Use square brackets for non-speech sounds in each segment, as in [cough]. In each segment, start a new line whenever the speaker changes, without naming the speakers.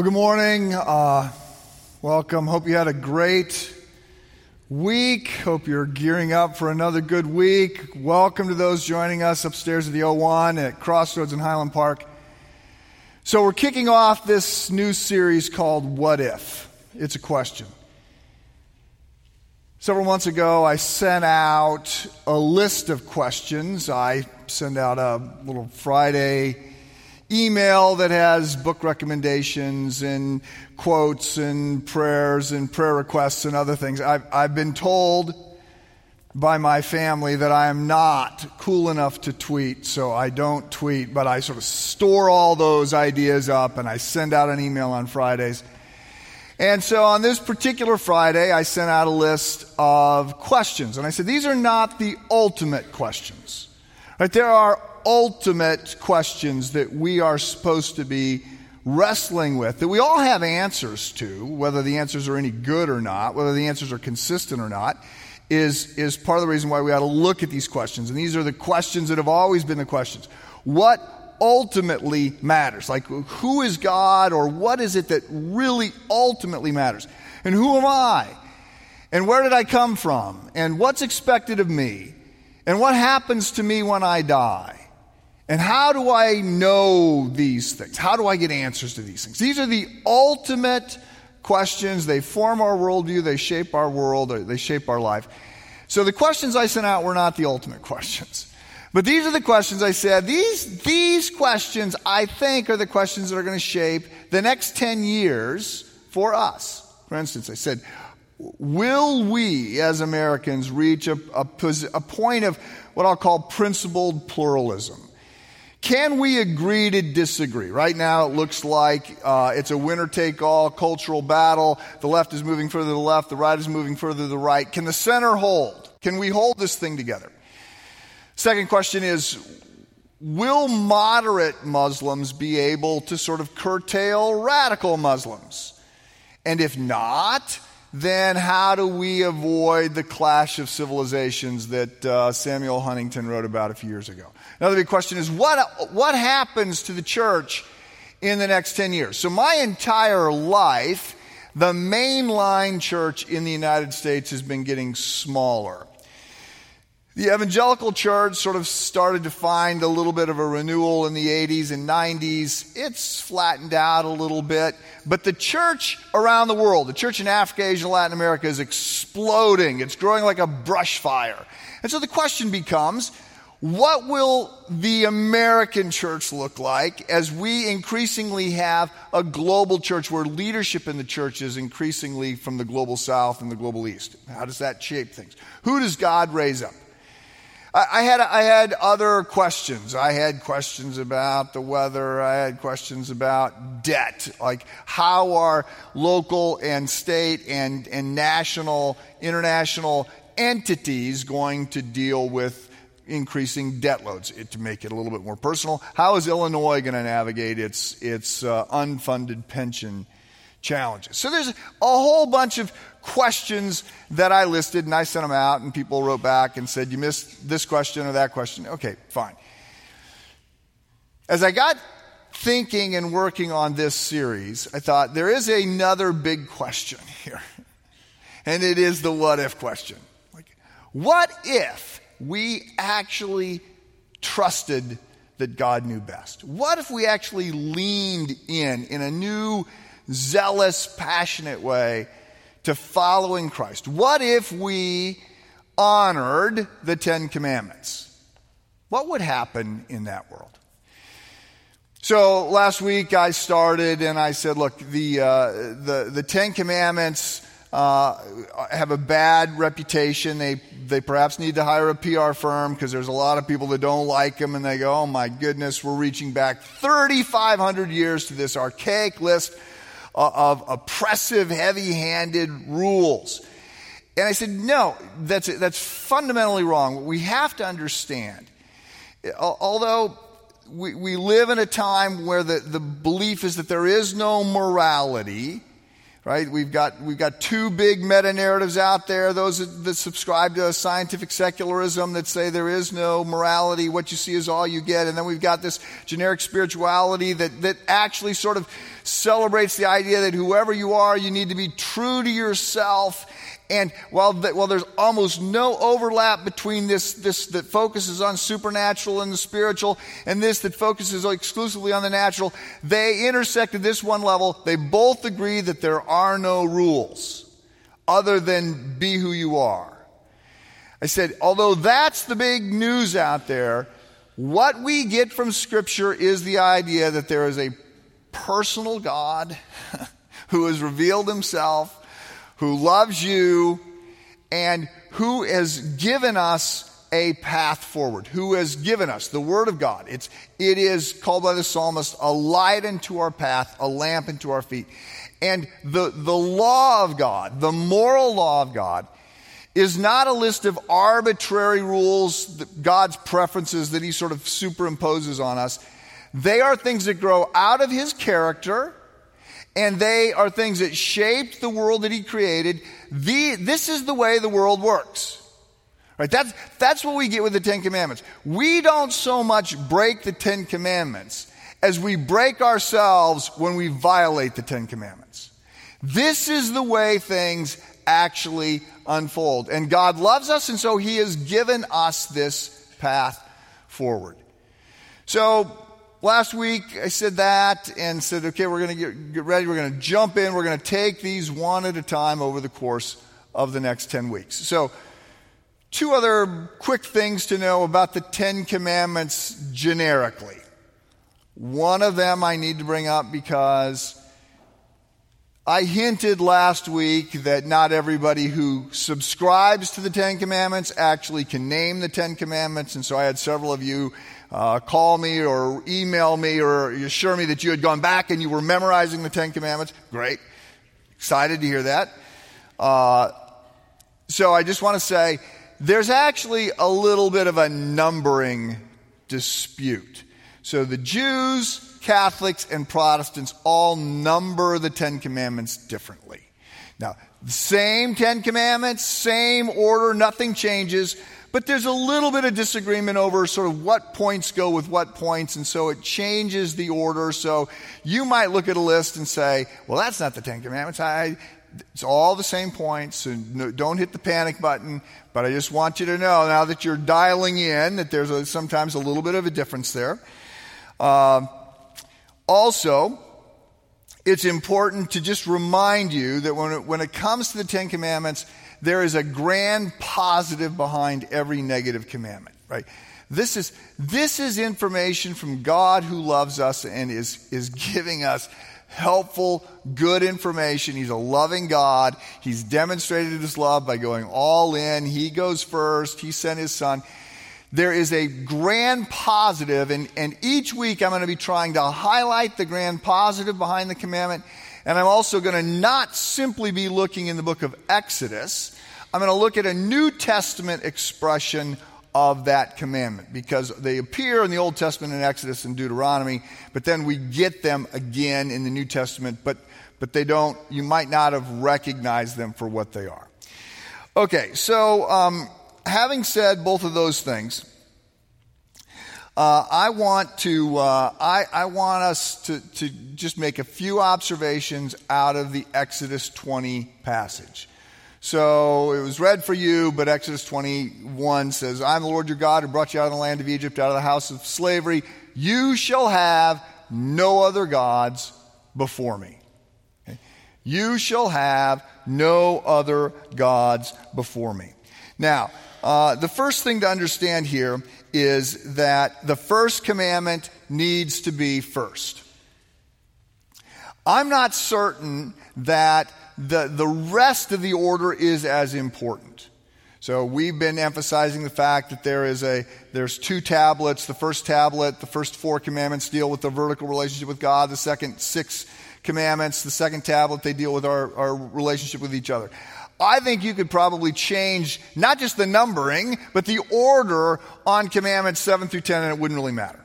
Well, good morning. Uh, welcome. Hope you had a great week. Hope you're gearing up for another good week. Welcome to those joining us upstairs at the O1 at Crossroads in Highland Park. So, we're kicking off this new series called What If? It's a question. Several months ago, I sent out a list of questions. I send out a little Friday email that has book recommendations and quotes and prayers and prayer requests and other things. I've, I've been told by my family that I am not cool enough to tweet, so I don't tweet, but I sort of store all those ideas up and I send out an email on Fridays. And so on this particular Friday, I sent out a list of questions. And I said, these are not the ultimate questions. Right? There are ultimate questions that we are supposed to be wrestling with, that we all have answers to, whether the answers are any good or not, whether the answers are consistent or not, is, is part of the reason why we ought to look at these questions. And these are the questions that have always been the questions. What ultimately matters. Like, who is God or what is it that really ultimately matters? And who am I? And where did I come from? And what's expected of me? And what happens to me when I die? And how do I know these things? How do I get answers to these things? These are the ultimate questions. They form our worldview, they shape our world, they shape our life. So the questions I sent out were not the ultimate [laughs] questions. But these are the questions I said. These, these questions, I think, are the questions that are going to shape the next 10 years for us. For instance, I said, Will we as Americans reach a, a, a point of what I'll call principled pluralism? Can we agree to disagree? Right now, it looks like uh, it's a winner take all cultural battle. The left is moving further to the left, the right is moving further to the right. Can the center hold? Can we hold this thing together? Second question is Will moderate Muslims be able to sort of curtail radical Muslims? And if not, then how do we avoid the clash of civilizations that uh, Samuel Huntington wrote about a few years ago? Another big question is what, what happens to the church in the next 10 years? So, my entire life, the mainline church in the United States has been getting smaller. The evangelical church sort of started to find a little bit of a renewal in the 80s and 90s. It's flattened out a little bit. But the church around the world, the church in Africa, Asia, Latin America, is exploding. It's growing like a brush fire. And so the question becomes what will the American church look like as we increasingly have a global church where leadership in the church is increasingly from the global south and the global east? How does that shape things? Who does God raise up? I had, I had other questions. I had questions about the weather. I had questions about debt. Like, how are local and state and, and national, international entities going to deal with increasing debt loads? It, to make it a little bit more personal, how is Illinois going to navigate its, its uh, unfunded pension challenges? So there's a whole bunch of questions that I listed and I sent them out, and people wrote back and said, You missed this question or that question. Okay, fine. As I got thinking and working on this series, I thought there is another big question [laughs] here. And it is the what if question. Like, what if we actually trusted that God knew best? What if we actually leaned in in a new, zealous, passionate way to following Christ? What if we honored the Ten Commandments? What would happen in that world? So last week I started and I said, look, the, uh, the, the Ten Commandments uh, have a bad reputation. They, they perhaps need to hire a PR firm because there's a lot of people that don't like them and they go, oh my goodness, we're reaching back 3,500 years to this archaic list of oppressive, heavy handed rules. And I said, no, that's, that's fundamentally wrong. What we have to understand, although we, we live in a time where the, the belief is that there is no morality, right? We've got, we've got two big meta narratives out there those that, that subscribe to scientific secularism that say there is no morality, what you see is all you get. And then we've got this generic spirituality that, that actually sort of celebrates the idea that whoever you are, you need to be true to yourself and while, the, while there's almost no overlap between this, this that focuses on supernatural and the spiritual and this that focuses exclusively on the natural, they intersect at this one level. They both agree that there are no rules other than be who you are. I said, although that's the big news out there, what we get from Scripture is the idea that there is a personal God [laughs] who has revealed himself who loves you, and who has given us a path forward, who has given us the Word of God. It's, it is called by the psalmist a light unto our path, a lamp unto our feet. And the, the law of God, the moral law of God, is not a list of arbitrary rules, God's preferences that He sort of superimposes on us. They are things that grow out of His character and they are things that shaped the world that he created. The, this is the way the world works. Right? That's, that's what we get with the Ten Commandments. We don't so much break the Ten Commandments as we break ourselves when we violate the Ten Commandments. This is the way things actually unfold. And God loves us, and so He has given us this path forward. So, Last week I said that and said, okay, we're going to get, ready. We're going to jump in. We're going to take these one at a time over the course of the next 10 weeks. So, two other quick things to know about the Ten Commandments generically. One of them I need to bring up because I hinted last week that not everybody who subscribes to the Ten Commandments actually can name the Ten Commandments, and so I had several of you uh, call me or email me or assure me that you had gone back and you were memorizing the Ten Commandments. Great. Excited to hear that. Uh, so I just want to say there's actually a little bit of a numbering dispute. So the Jews, Catholics, and Protestants all number the Ten Commandments differently. Now, same Ten Commandments, same order, nothing changes, but there's a little bit of disagreement over sort of what points go with what points, and so it changes the order. So you might look at a list and say, well, that's not the Ten Commandments. I, it's all the same points, no, don't hit the panic button. But I just want you to know now that you're dialing in that there's a, sometimes a little bit of a difference there. Uh, also, it's important to just remind you that when it, when it comes to the Ten Commandments, there is a grand positive behind every negative commandment, right? This is, this is information from God who loves us and is, is giving us helpful, good information. He's a loving God. He's demonstrated his love by going all in. He goes first. He sent his son. There is a grand positive, and, and each week I'm going to be trying to highlight the grand positive behind the commandment and I'm also going to not simply be looking in the book of Exodus. I'm going to look at a New Testament expression of that commandment because they appear in the Old Testament in Exodus and Deuteronomy, but then we get them again in the New Testament, but, but they don't, you might not have recognized them for what they are. Okay, so um, having said both of those things, uh, I want to uh, I, I, want us to, to just make a few observations out of the Exodus 20 passage. So it was read for you, but Exodus 21 says, "I'm the Lord your God who brought you out of the land of Egypt, out of the house of slavery. You shall have no other gods before me." Okay? You shall have no other gods before me. Now, uh, the first thing to understand here is that the first commandment needs to be first. I'm not certain that the, the rest of the order is as important. So we've been emphasizing the fact that there is a there's two tablets. The first tablet, the first four commandments deal with the vertical relationship with God. The second six commandments, the second tablet, they deal with our, our relationship with each other. I think you could probably change not just the numbering, but the order on commandments 7 through 10, and it wouldn't really matter.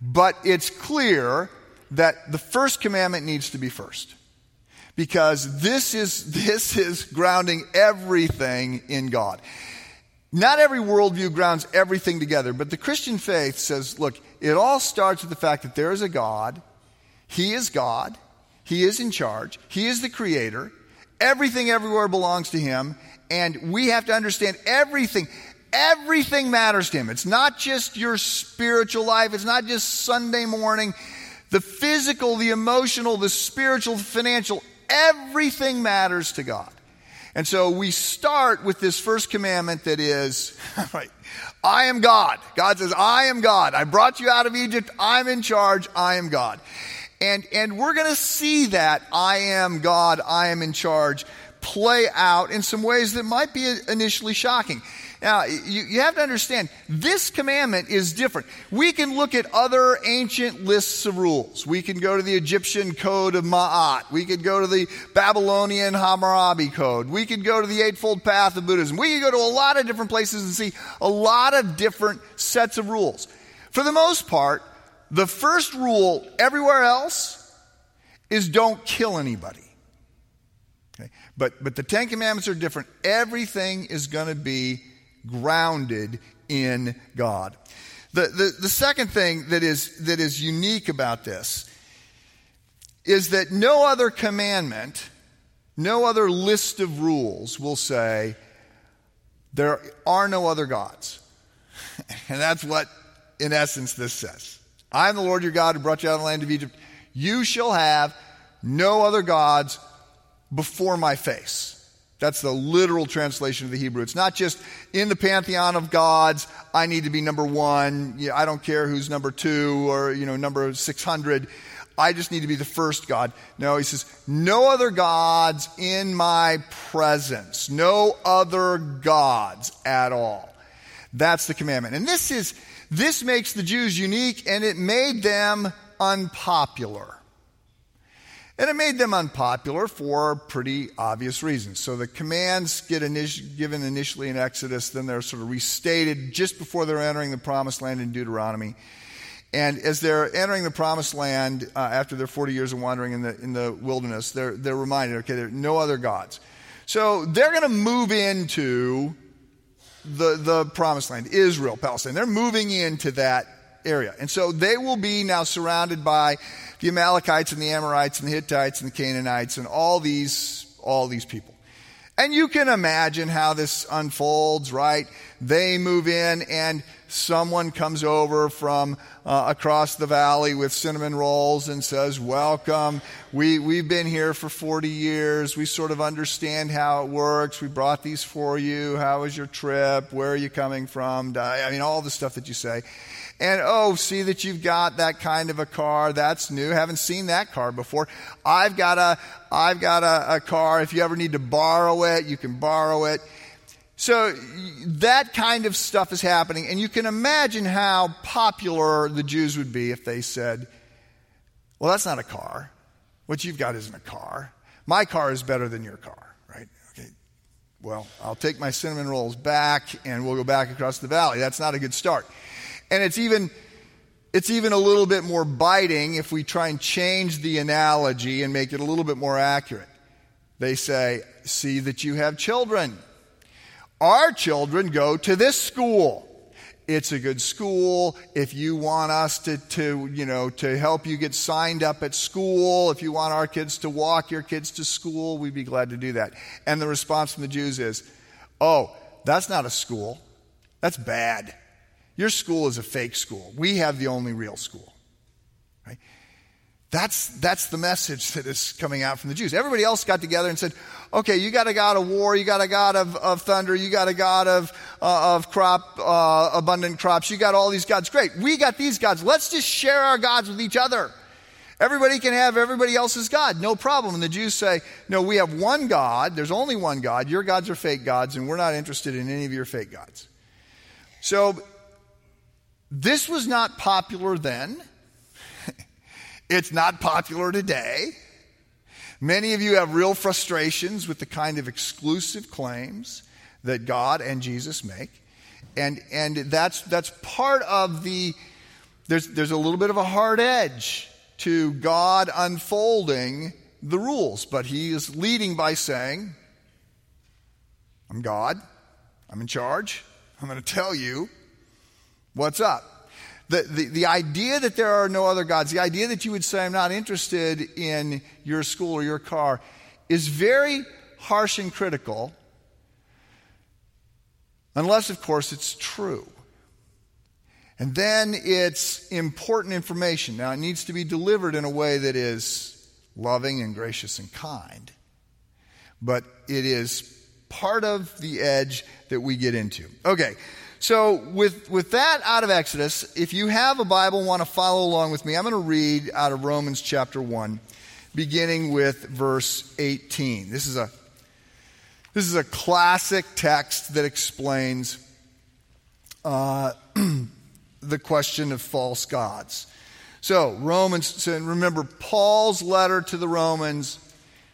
But it's clear that the first commandment needs to be first. because this is, [laughs] this is grounding everything in God. Not every worldview grounds everything together, but the Christian faith says, look, it all starts with the fact that there is a God. He is God. He is in charge. He is the creator. Everything everywhere belongs to Him. And we have to understand everything. Everything matters to Him. It's not just your spiritual life. It's not just Sunday morning. The physical, the emotional, the spiritual, the financial, everything matters to God. And so we start with this first commandment that is, [laughs] right, I am God. God says, I am God. I brought you out of Egypt. I'm in charge. I am God. And, and we're going to see that I am God, I am in charge play out in some ways that might be initially shocking. Now, you, you, have to understand, this commandment is different. We can look at other ancient lists of rules. We can go to the Egyptian code of Ma'at. We could go to the Babylonian Hammurabi code. We could go to the Eightfold Path of Buddhism. We could go to a lot of different places and see a lot of different sets of rules. For the most part, the first rule everywhere else is don't kill anybody. Okay? But, but the Ten Commandments are different. Everything is going to be grounded in God. The, the, the second thing that is, that is unique about this is that no other commandment, no other list of rules will say, there are no other gods. [laughs] and that's what, in essence, this says. I am the Lord your God who brought you out of the land of Egypt. You shall have no other gods before my face. That's the literal translation of the Hebrew. It's not just in the pantheon of gods, I need to be number one. I don't care who's number two or, you know, number 600. I just need to be the first God. No, he says, no other gods in my presence. No other gods at all. That's the commandment. And this is, this makes the Jews unique and it made them unpopular. And it made them unpopular for pretty obvious reasons. So the commands get initi- given initially in Exodus, then they're sort of restated just before they're entering the promised land in Deuteronomy. And as they're entering the promised land uh, after their 40 years of wandering in the, in the wilderness, they're, they're reminded, okay, there are no other gods. So they're going to move into the, the promised land, Israel, Palestine. They're moving into that area. And so they will be now surrounded by the Amalekites and the Amorites and the Hittites and the Canaanites and all these, all these people. And you can imagine how this unfolds, right? They move in and someone comes over from uh, across the valley with cinnamon rolls and says, Welcome. We, we've been here for 40 years. We sort of understand how it works. We brought these for you. How was your trip? Where are you coming from? I mean, all the stuff that you say. And oh, see that you've got that kind of a car. That's new. Haven't seen that car before. I've got a, I've got a, a car. If you ever need to borrow it, you can borrow it. So that kind of stuff is happening. And you can imagine how popular the Jews would be if they said, well, that's not a car. What you've got isn't a car. My car is better than your car, right? Okay. Well, I'll take my cinnamon rolls back and we'll go back across the valley. That's not a good start. And it's even, it's even a little bit more biting if we try and change the analogy and make it a little bit more accurate. They say, See that you have children. Our children go to this school. It's a good school. If you want us to, to, you know, to help you get signed up at school, if you want our kids to walk your kids to school, we'd be glad to do that. And the response from the Jews is, oh, that's not a school. That's bad. Your school is a fake school. We have the only real school. Right? That's, that's the message that is coming out from the Jews. Everybody else got together and said, okay, you got a God of war, you got a God of, of thunder, you got a God of, uh, of crop, uh, abundant crops, you got all these gods. Great. We got these gods. Let's just share our gods with each other. Everybody can have everybody else's God, no problem. And the Jews say, no, we have one God. There's only one God. Your gods are fake gods, and we're not interested in any of your fake gods. So this was not popular then. [laughs] it's not popular today. Many of you have real frustrations with the kind of exclusive claims that God and Jesus make. And, and that's, that's part of the, there's, there's a little bit of a hard edge to God unfolding the rules, but he is leading by saying, I'm God, I'm in charge, I'm going to tell you what's up. The, the, the idea that there are no other gods, the idea that you would say, I'm not interested in your school or your car, is very harsh and critical, unless, of course, it's true. And then it's important information. Now, it needs to be delivered in a way that is loving and gracious and kind. But it is part of the edge that we get into. Okay, so with, with that out of Exodus, if you have a Bible and want to follow along with me, I'm going to read out of Romans chapter 1, beginning with verse 18. This is a, this is a classic text that explains uh, [clears throat] the question of false gods. So, Romans, and remember, Paul's letter to the Romans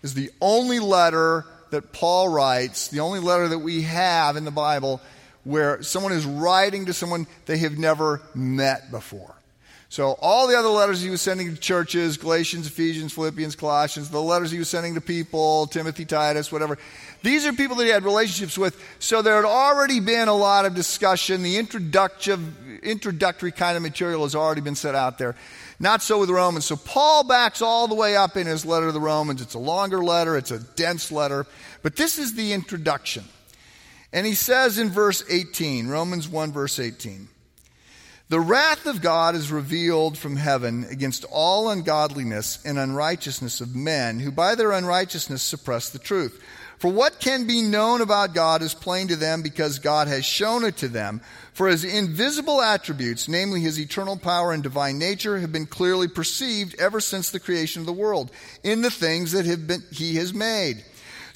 is the only letter that Paul writes, the only letter that we have in the Bible where someone is writing to someone they have never met before. So, all the other letters he was sending to churches Galatians, Ephesians, Philippians, Colossians, the letters he was sending to people, Timothy, Titus, whatever these are people that he had relationships with. So, there had already been a lot of discussion. The introductory kind of material has already been set out there. Not so with the Romans. So Paul backs all the way up in his letter to the Romans. It's a longer letter, it's a dense letter, but this is the introduction. And he says in verse 18, Romans 1, verse 18, the wrath of God is revealed from heaven against all ungodliness and unrighteousness of men who by their unrighteousness suppress the truth. For what can be known about God is plain to them because God has shown it to them. For his invisible attributes, namely his eternal power and divine nature, have been clearly perceived ever since the creation of the world in the things that have been, he has made.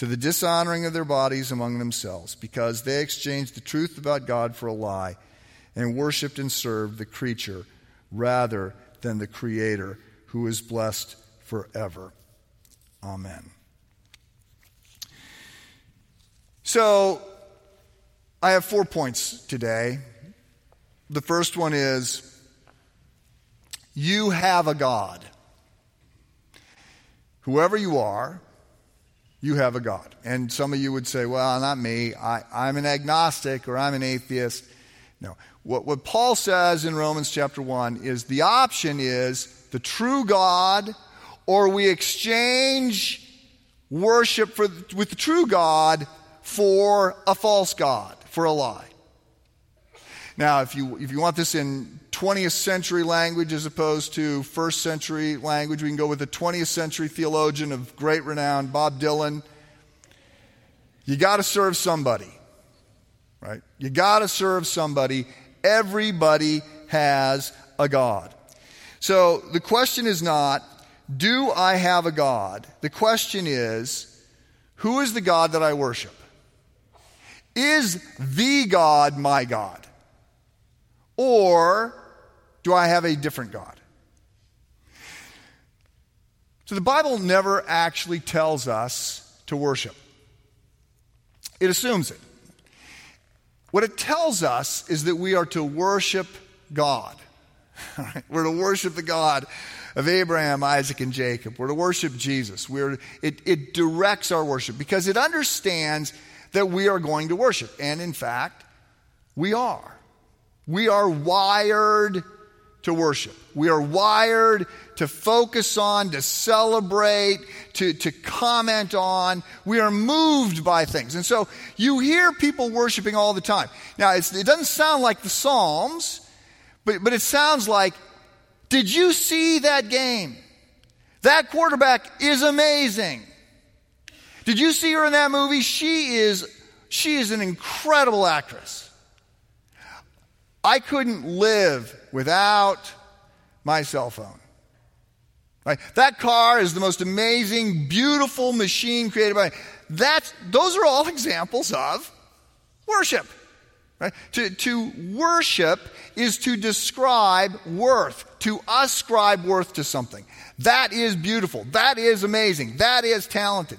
to the dishonoring of their bodies among themselves, because they exchanged the truth about God for a lie and worshiped and served the creature rather than the Creator who is blessed forever. Amen. So, I have four points today. The first one is you have a God. Whoever you are, you have a God. And some of you would say, well, not me. I, am an agnostic or I'm an atheist. No. What, what Paul says in Romans chapter 1 is the option is the true God, or we exchange worship for, with the true God for a false God, for a lie. Now, if you, if you want this in 20th century language as opposed to first century language, we can go with a 20th century theologian of great renown, Bob Dylan. You got to serve somebody, right? You got to serve somebody. Everybody has a God. So the question is not, do I have a God? The question is, who is the God that I worship? Is the God my God? Or do I have a different God? So the Bible never actually tells us to worship, it assumes it. What it tells us is that we are to worship God. [laughs] We're to worship the God of Abraham, Isaac, and Jacob. We're to worship Jesus. We're, it, it directs our worship because it understands that we are going to worship. And in fact, we are. We are wired to worship. We are wired to focus on, to celebrate, to, to comment on. We are moved by things. And so you hear people worshiping all the time. Now, it doesn't sound like the Psalms, but, but it sounds like, did you see that game? That quarterback is amazing. Did you see her in that movie? She is, she is an incredible actress. I couldn't live without my cell phone. Right? That car is the most amazing, beautiful machine created by. That's, those are all examples of Worship. Right? To, to worship is to describe worth, to ascribe worth to something. That is beautiful. That is amazing. That is talented.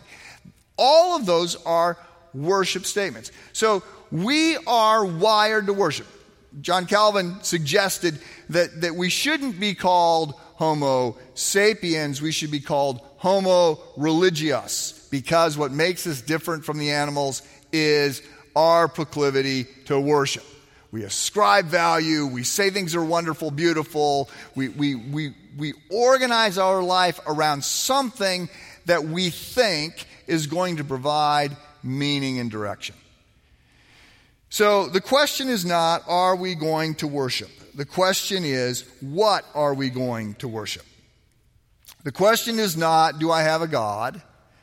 All of those are worship statements. So we are wired to worship. John Calvin suggested that, that we shouldn't be called Homo sapiens, we should be called Homo religiosus, because what makes us different from the animals is our proclivity to worship. We ascribe value, we say things are wonderful, beautiful, we, we, we, we organize our life around something that we think is going to provide meaning and direction. So the question is not, are we going to worship? The question is, what are we going to worship? The question is not, do I have a God?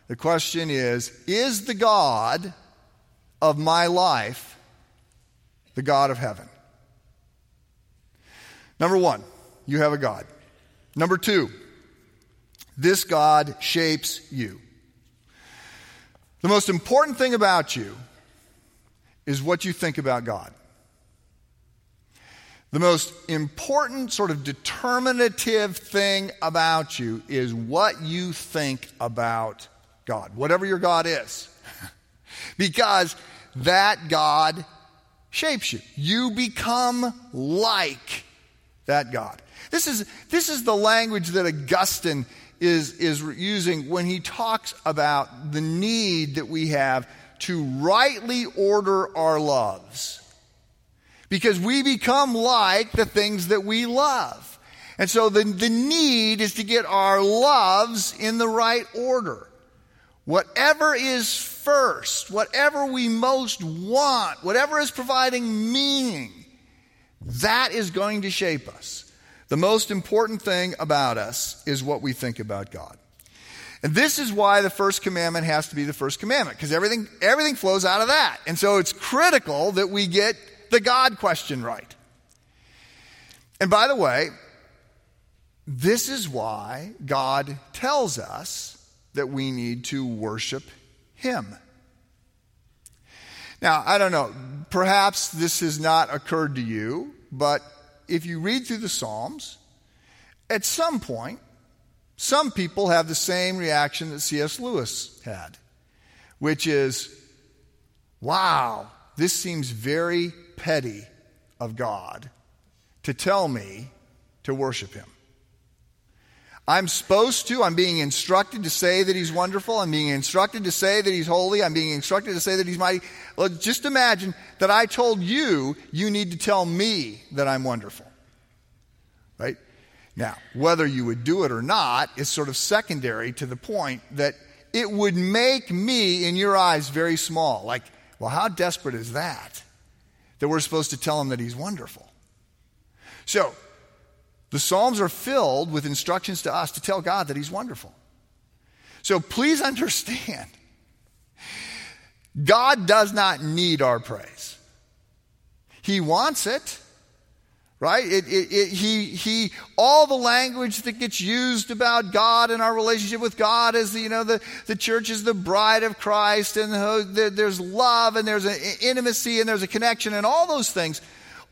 The question is, is the God of my life the God of heaven? Number one, you have a God. Number two, this God shapes you. The most important thing about you is what you think about God. The most important, sort of determinative thing about you is what you think about God, whatever your God is. [laughs] because that God shapes you. You become like that God. This is, this is the language that Augustine is, is using when he talks about the need that we have to rightly order our loves. Because we become like the things that we love. And so the, the need is to get our loves in the right order. Whatever is first, whatever we most want, whatever is providing meaning, that is going to shape us. The most important thing about us is what we think about God. And this is why the first commandment has to be the first commandment, because everything, everything flows out of that. And so it's critical that we get the God question right. And by the way, this is why God tells us that we need to worship Him. Now, I don't know, perhaps this has not occurred to you, but if you read through the Psalms, at some point, some people have the same reaction that C.S. Lewis had, which is, wow, this seems very petty of God to tell me to worship Him. I'm supposed to, I'm being instructed to say that He's wonderful. I'm being instructed to say that He's holy. I'm being instructed to say that He's mighty. Well, just imagine that I told you, you need to tell me that I'm wonderful. Right? Now, whether you would do it or not is sort of secondary to the point that it would make me, in your eyes, very small. Like, well, how desperate is that? That we're supposed to tell him that he's wonderful. So, the Psalms are filled with instructions to us to tell God that he's wonderful. So, please understand God does not need our praise, he wants it. Right? It, it, it, he, he, all the language that gets used about God and our relationship with God is, the, you know, the, the church is the bride of Christ and the, there's love and there's an intimacy and there's a connection and all those things.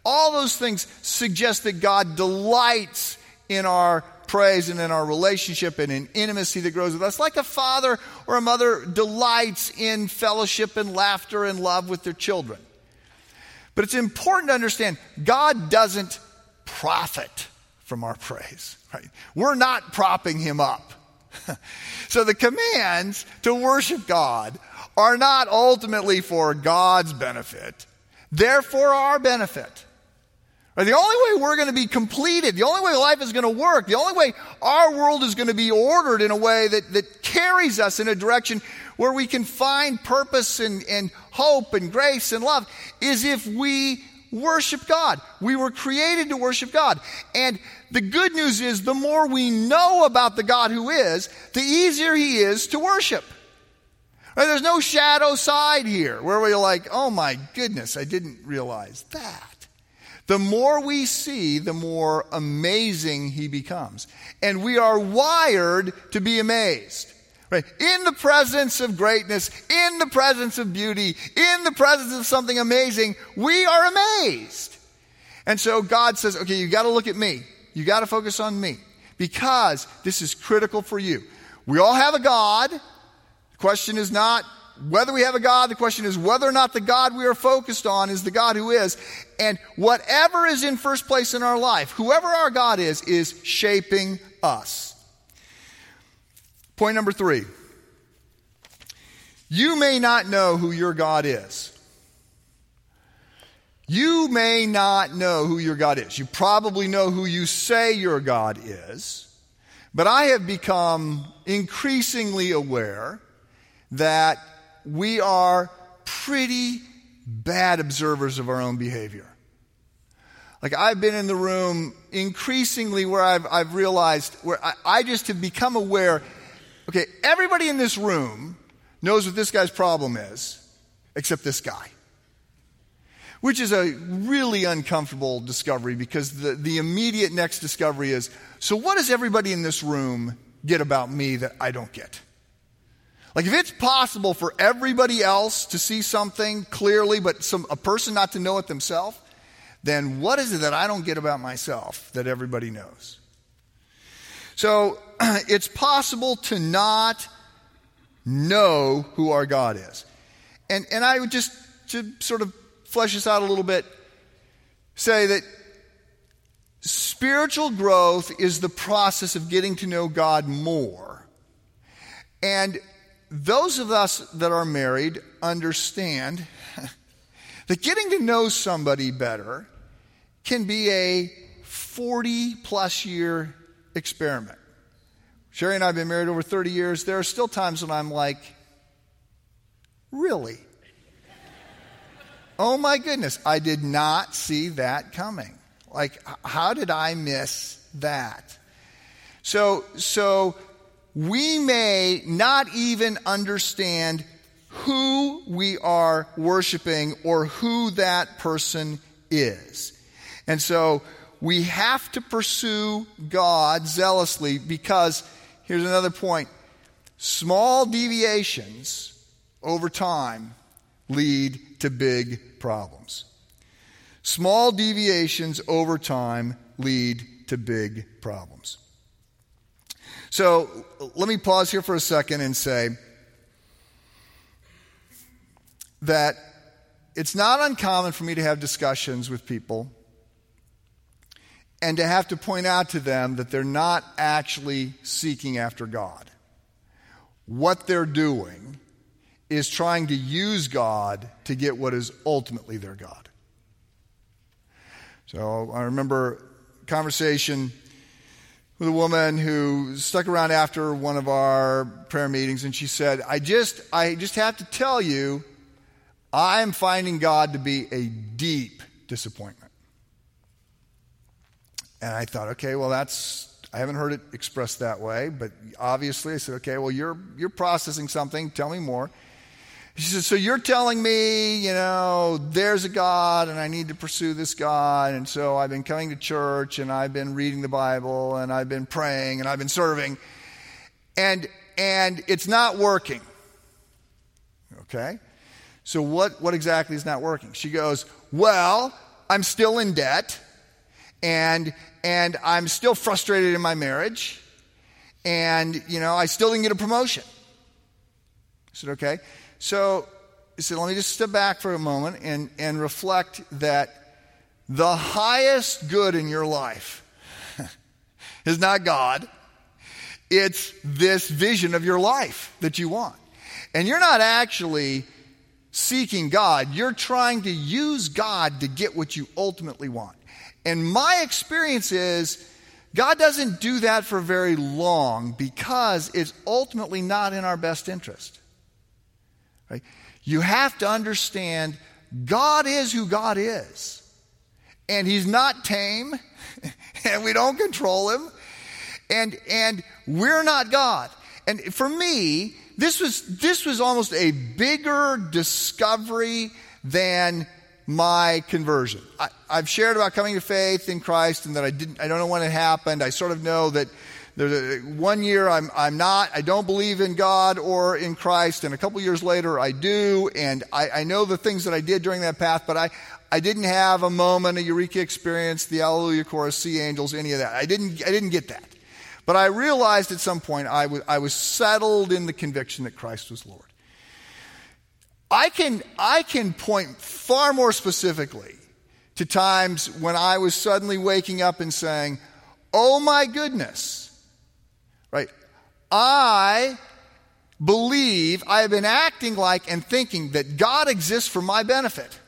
All those things suggest that God delights in our praise and in our relationship and in intimacy that grows with us, like a father or a mother delights in fellowship and laughter and love with their children. But it's important to understand God doesn't profit from our praise, right? We're not propping him up. [laughs] so the commands to worship God are not ultimately for God's benefit, they're for our benefit. The only way we're going to be completed, the only way life is going to work, the only way our world is going to be ordered in a way that, that carries us in a direction where we can find purpose and, and hope and grace and love is if we worship God. We were created to worship God. And the good news is the more we know about the God who is, the easier he is to worship. There's no shadow side here where we're like, oh my goodness, I didn't realize that. The more we see, the more amazing he becomes. And we are wired to be amazed. Right? In the presence of greatness, in the presence of beauty, in the presence of something amazing, we are amazed. And so God says, okay, you got to look at me. You got to focus on me because this is critical for you. We all have a God. The question is not whether we have a God, the question is whether or not the God we are focused on is the God who is. And whatever is in first place in our life, whoever our God is, is shaping us. Point number three. You may not know who your God is. You may not know who your God is. You probably know who you say your God is. But I have become increasingly aware that we are pretty bad observers of our own behavior. Like I've been in the room increasingly where I've, I've realized, where I, I just have become aware okay, everybody in this room knows what this guy's problem is, except this guy. Which is a really uncomfortable discovery because the, the immediate next discovery is so, what does everybody in this room get about me that I don't get? Like, if it's possible for everybody else to see something clearly, but some, a person not to know it themselves, then what is it that I don't get about myself that everybody knows? So, [clears throat] it's possible to not know who our God is. And, and I would just, to sort of flesh this out a little bit, say that spiritual growth is the process of getting to know God more. And those of us that are married understand [laughs] that getting to know somebody better can be a 40 plus year experiment. Sherry and I have been married over 30 years. There are still times when I'm like, really? oh my goodness, I did not see that coming. Like, how did I miss that? So, so we may not even understand who we are worshiping or who that person is. And so we have to pursue God zealously because here's another point small deviations over time lead to big problems. Small deviations over time lead to big problems. So let me pause here for a second and say that it's not uncommon for me to have discussions with people and to have to point out to them that they're not actually seeking after God. What they're doing is trying to use God to get what is ultimately their God. So I remember conversation with a woman who stuck around after one of our prayer meetings and she said, I just, I just have to tell you, I am finding God to be a deep disappointment. And I thought, okay, well, that's, I haven't heard it expressed that way, but obviously I said, okay, well, you're, you're processing something. Tell me more. She said, So you're telling me, you know, there's a God and I need to pursue this God. And so I've been coming to church and I've been reading the Bible and I've been praying and I've been serving. And, and it's not working. Okay? So what, what exactly is not working? She goes, Well, I'm still in debt and, and I'm still frustrated in my marriage. And, you know, I still didn't get a promotion. I said, Okay. So, he said, let me just step back for a moment and, and reflect that the highest good in your life [laughs] is not God. It's this vision of your life that you want. And you're not actually seeking God, you're trying to use God to get what you ultimately want. And my experience is God doesn't do that for very long because it's ultimately not in our best interest. Right? You have to understand God is who God is. And He's not tame, [laughs] and we don't control Him, and, and we're not God. And for me, this was, this was almost a bigger discovery than my conversion. I, have shared about coming to faith in Christ and that I didn't, I don't know when it happened. I sort of know that there's a, one year I'm, I'm not, I don't believe in God or in Christ, and a couple years later I do, and I, I know the things that I did during that path, but I, I didn't have a moment, a eureka experience, the Alleluia chorus, see angels, any of that. I didn't, I didn't get that. But I realized at some point I was, I was settled in the conviction that Christ was Lord. I can, I can point far more specifically to times when I was suddenly waking up and saying, Oh my goodness, Right? I believe I have been acting like and thinking that God exists for my benefit.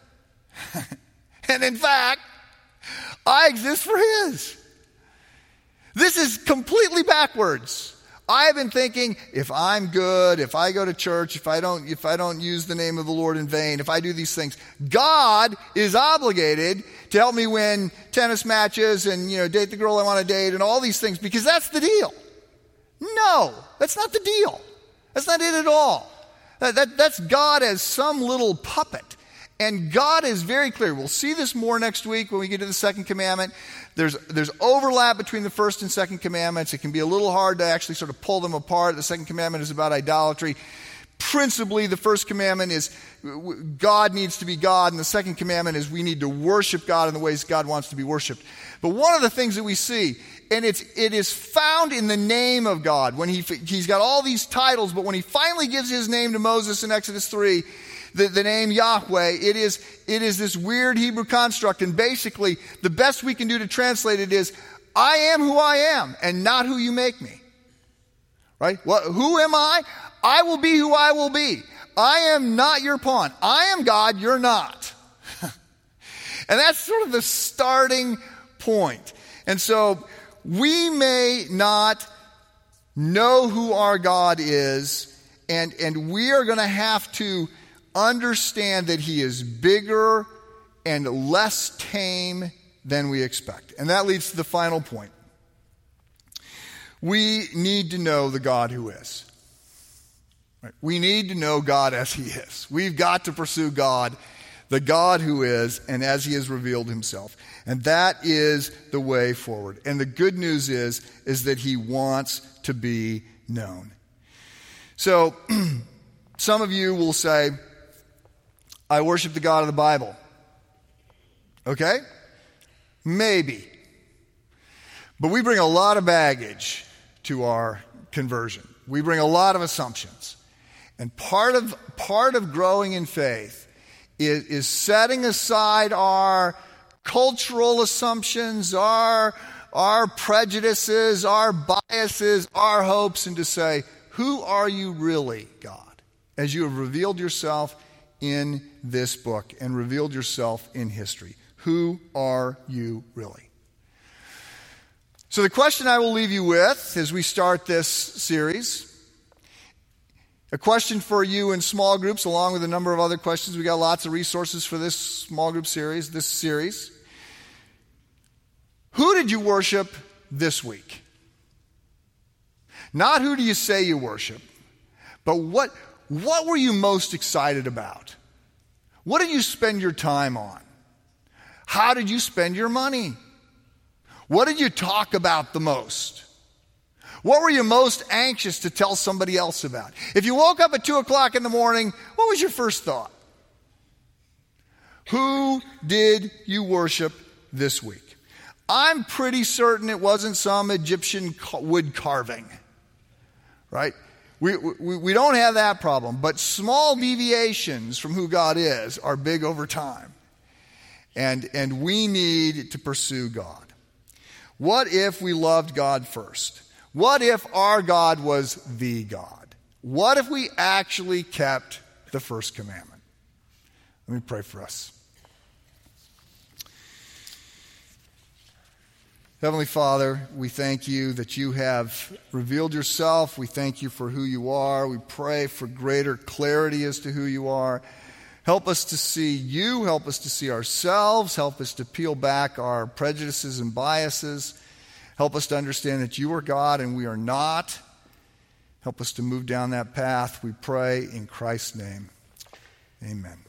[laughs] and in fact, I exist for His. This is completely backwards. I have been thinking if I'm good, if I go to church, if I don't if I don't use the name of the Lord in vain, if I do these things, God is obligated to help me win tennis matches and you know date the girl I want to date and all these things because that's the deal. No, that's not the deal. That's not it at all. That, that, that's God as some little puppet. And God is very clear. We'll see this more next week when we get to the second commandment. There's, there's overlap between the first and second commandments. It can be a little hard to actually sort of pull them apart. The second commandment is about idolatry. Principally, the first commandment is God needs to be God, and the second commandment is we need to worship God in the ways God wants to be worshiped. But one of the things that we see and it's, it is found in the name of God. When he, he's got all these titles, but when he finally gives his name to Moses in Exodus 3, the, the name Yahweh, it is, it is this weird Hebrew construct. And basically, the best we can do to translate it is, I am who I am and not who you make me. Right? What, who am I? I will be who I will be. I am not your pawn. I am God, you're not. [laughs] and that's sort of the starting point. And so we may not know who our God is, and, and we are going to have to understand that He is bigger and less tame than we expect. And that leads to the final point. We need to know the God who is. We need to know God as He is. We've got to pursue God, the God who is, and as He has revealed Himself. And that is the way forward. And the good news is, is that he wants to be known. So, [clears throat] some of you will say, I worship the God of the Bible. Okay? Maybe. But we bring a lot of baggage to our conversion. We bring a lot of assumptions. And part of, part of growing in faith is, is setting aside our cultural assumptions, our, our prejudices, our biases, our hopes, and to say, Who are you really, God? As you have revealed yourself in this book and revealed yourself in history. Who are you really? So, the question I will leave you with as we start this series a question for you in small groups, along with a number of other questions. We got lots of resources for this small group series, this series. Who did you worship this week? Not who do you say you worship, but what, what were you most excited about? What did you spend your time on? How did you spend your money? What did you talk about the most? What were you most anxious to tell somebody else about? If you woke up at 2 o'clock in the morning, what was your first thought? Who did you worship this week? I'm pretty certain it wasn't some Egyptian wood carving, right? We, we, we don't have that problem, but small deviations from who God is are big over time. And, and we need to pursue God. What if we loved God first? What if our God was the God? What if we actually kept the first commandment? Let me pray for us. Heavenly Father, we thank you that you have revealed yourself. We thank you for who you are. We pray for greater clarity as to who you are. Help us to see you. Help us to see ourselves. Help us to peel back our prejudices and biases. Help us to understand that you are God and we are not. Help us to move down that path. We pray in Christ's name. Amen.